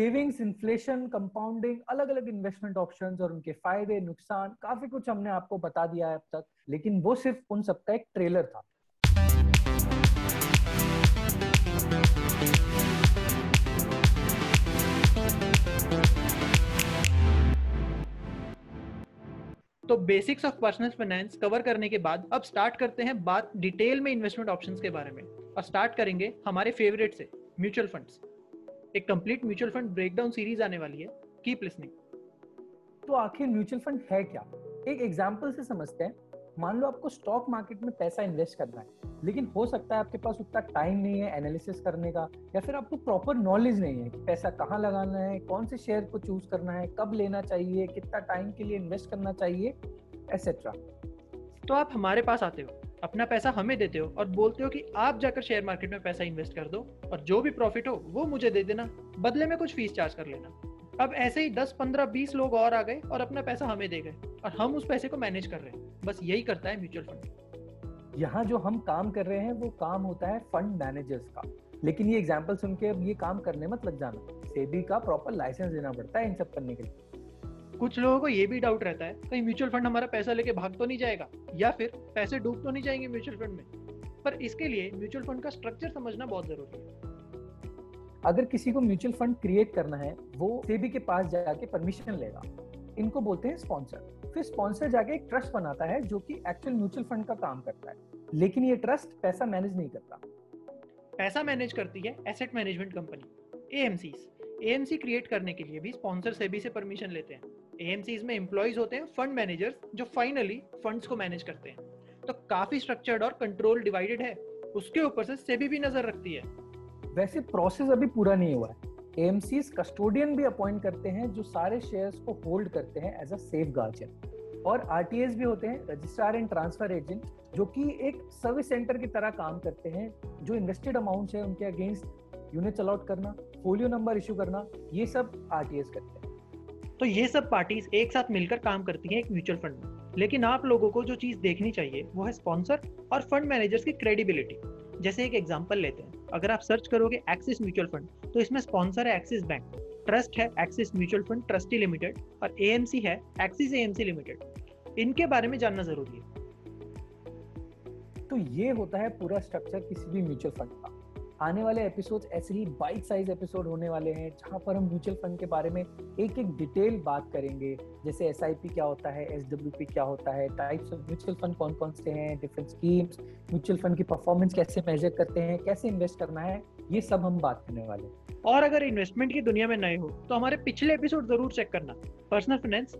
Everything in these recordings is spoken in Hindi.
सेविंग्स इन्फ्लेशन कंपाउंडिंग अलग अलग इन्वेस्टमेंट ऑप्शंस और उनके फ़ायदे, नुकसान, काफ़ी कुछ हमने आपको बता दिया है अब तक, लेकिन वो सिर्फ़ उन सबका एक ट्रेलर था। तो basics of personal finance cover करने के बाद, अब स्टार्ट करते हैं बात डिटेल में इन्वेस्टमेंट ऑप्शंस के बारे में। और स्टार्ट करेंगे हमारे फेवरेट से म्यूचुअल फंड्स एक complete mutual fund breakdown series आने वाली है। कीप लिसनिंग तो आखिर म्यूचुअल फंड है क्या? एक एग्जांपल से समझते हैं। मान लो आपको स्टॉक मार्केट में पैसा इन्वेस्ट करना है लेकिन हो सकता है आपके पास उतना टाइम नहीं है एनालिसिस करने का या फिर आपको प्रॉपर नॉलेज नहीं है कि पैसा कहाँ लगाना है कौन से शेयर को चूज़ करना है कब लेना चाहिए कितना टाइम के लिए इन्वेस्ट करना चाहिए एसेट्रा तो आप हमारे पास आते हो। अपना पैसा हमें देते हो और बोलते हो कि आप जाकर शेयर मार्केट में पैसा इन्वेस्ट कर दो और जो भी प्रॉफिट हो वो मुझे दे देना। बदले में कुछ फ़ीस चार्ज कर लेना। अब ऐसे ही 10, 15, 20 लोग और आ गए और अपना पैसा हमें दे गए और हम उस पैसे को मैनेज कर रहे हैं। बस यही करता है म्यूचुअल फंड यहाँ जो हम काम कर रहे हैं वो काम होता है फंड मैनेजर्स का। लेकिन ये एग्ज़ाम्पल सुन के अब ये काम करने मत लग जाना। सेबी का प्रॉपर लाइसेंस देना पड़ता है इन सब करने के लिए। कुछ लोगों को ये भी डाउट रहता है कहीं म्यूचुअल फंड हमारा पैसा लेके भाग तो नहीं जाएगा या फिर पैसे डूब तो नहीं जाएँगे म्यूचुअल फंड में? पर इसके लिए म्यूचुअल फंड का स्ट्रक्चर समझना बहुत ज़रूरी है। अगर किसी को म्यूचुअल फंड क्रिएट करना है वो सेबी के पास जाके परमिशन लेगा। इनको बोलते हैं स्पॉन्सर फिर स्पॉन्सर जाके एक ट्रस्ट बनाता है जो कि एक्चुअल म्यूचुअल फंड का काम करता है। लेकिन ये ट्रस्ट पैसा मैनेज नहीं करता। पैसा मैनेज करती है asset management company AMC AMC create करने के लिए भी स्पॉन्सर सेबी से परमिशन लेते हैं। एएमसीज में एम्प्लॉयज़ होते हैं फंड मैनेजर्स जो फाइनली फंड्स को मैनेज करते हैं। तो काफ़ी स्ट्रक्चर्ड और कंट्रोल डिवाइडेड है। उसके ऊपर से सेबी भी नज़र रखती है। वैसे प्रोसेस अभी पूरा नहीं हुआ है। एएमसीज कस्टोडियन भी अपॉइंट करते हैं, जो सारे शेयर्स को होल्ड करते हैं एज अ सेफ़ गार्जियन और आरटीएस भी होते हैं रजिस्ट्रार एंड ट्रांसफ़र एजेंट जो कि एक सर्विस सेंटर की तरह काम करते हैं, जो इन्वेस्टेड अमाउंट है उनके अगेंस्ट यूनिट अलॉट करना फोलियो नंबर इशू करना ये सब आरटीएस करते हैं। तो ये सब पार्टीज़ एक साथ मिलकर काम करती हैं एक म्यूचुअल फंड में। लेकिन आप लोगों को जो चीज़ देखनी चाहिए वो है स्पॉन्सर और फंड मैनेजर्स की क्रेडिबिलिटी जैसे एक एग्जांपल लेते हैं। अगर आप सर्च करोगे एक्सिस म्यूचुअल फंड तो इसमें स्पॉन्सर है एक्सिस बैंक ट्रस्ट है Axis mutual fund trustee limited और एएमसी है एक्सिस एएमसी लिमिटेड इनके बारे में जानना ज़रूरी है। तो ये होता है पूरा स्ट्रक्चर किसी भी म्यूचुअल फंड का। आने वाले एपिसोड ऐसे ही बाइट साइज़ एपिसोड होने वाले हैं, जहाँ पर हम म्यूचुअल फंड के बारे में एक एक डिटेल बात करेंगे। जैसे एस क्या होता है एस क्या होता है टाइप्स ऑफ़ म्यूचुअल फंड कौन कौन से हैं डिफरेंट स्कीम्स म्यूचुअल फंड की परफॉर्मेंस कैसे मेजर करते हैं, कैसे इन्वेस्ट करना है, ये सब हम बात करने वाले हैं। और अगर इन्वेस्टमेंट की दुनिया में नए हो तो हमारे पिछले एपिसोड ज़रूर चेक करना। पर्सनल फाइनेंस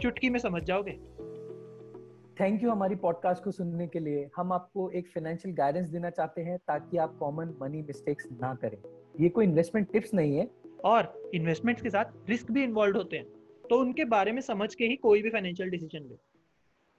चुटकी में समझ जाओगे। थैंक यू हमारी पॉडकास्ट को सुनने के लिए। हम आपको एक फाइनेंशियल गाइडेंस देना चाहते हैं ताकि आप कॉमन मनी मिस्टेक्स ना करें। ये कोई इन्वेस्टमेंट टिप्स नहीं है। और इन्वेस्टमेंट्स के साथ रिस्क भी इन्वॉल्व होते हैं। तो उनके बारे में समझ के ही कोई भी फाइनेंशियल डिसीज़न ले।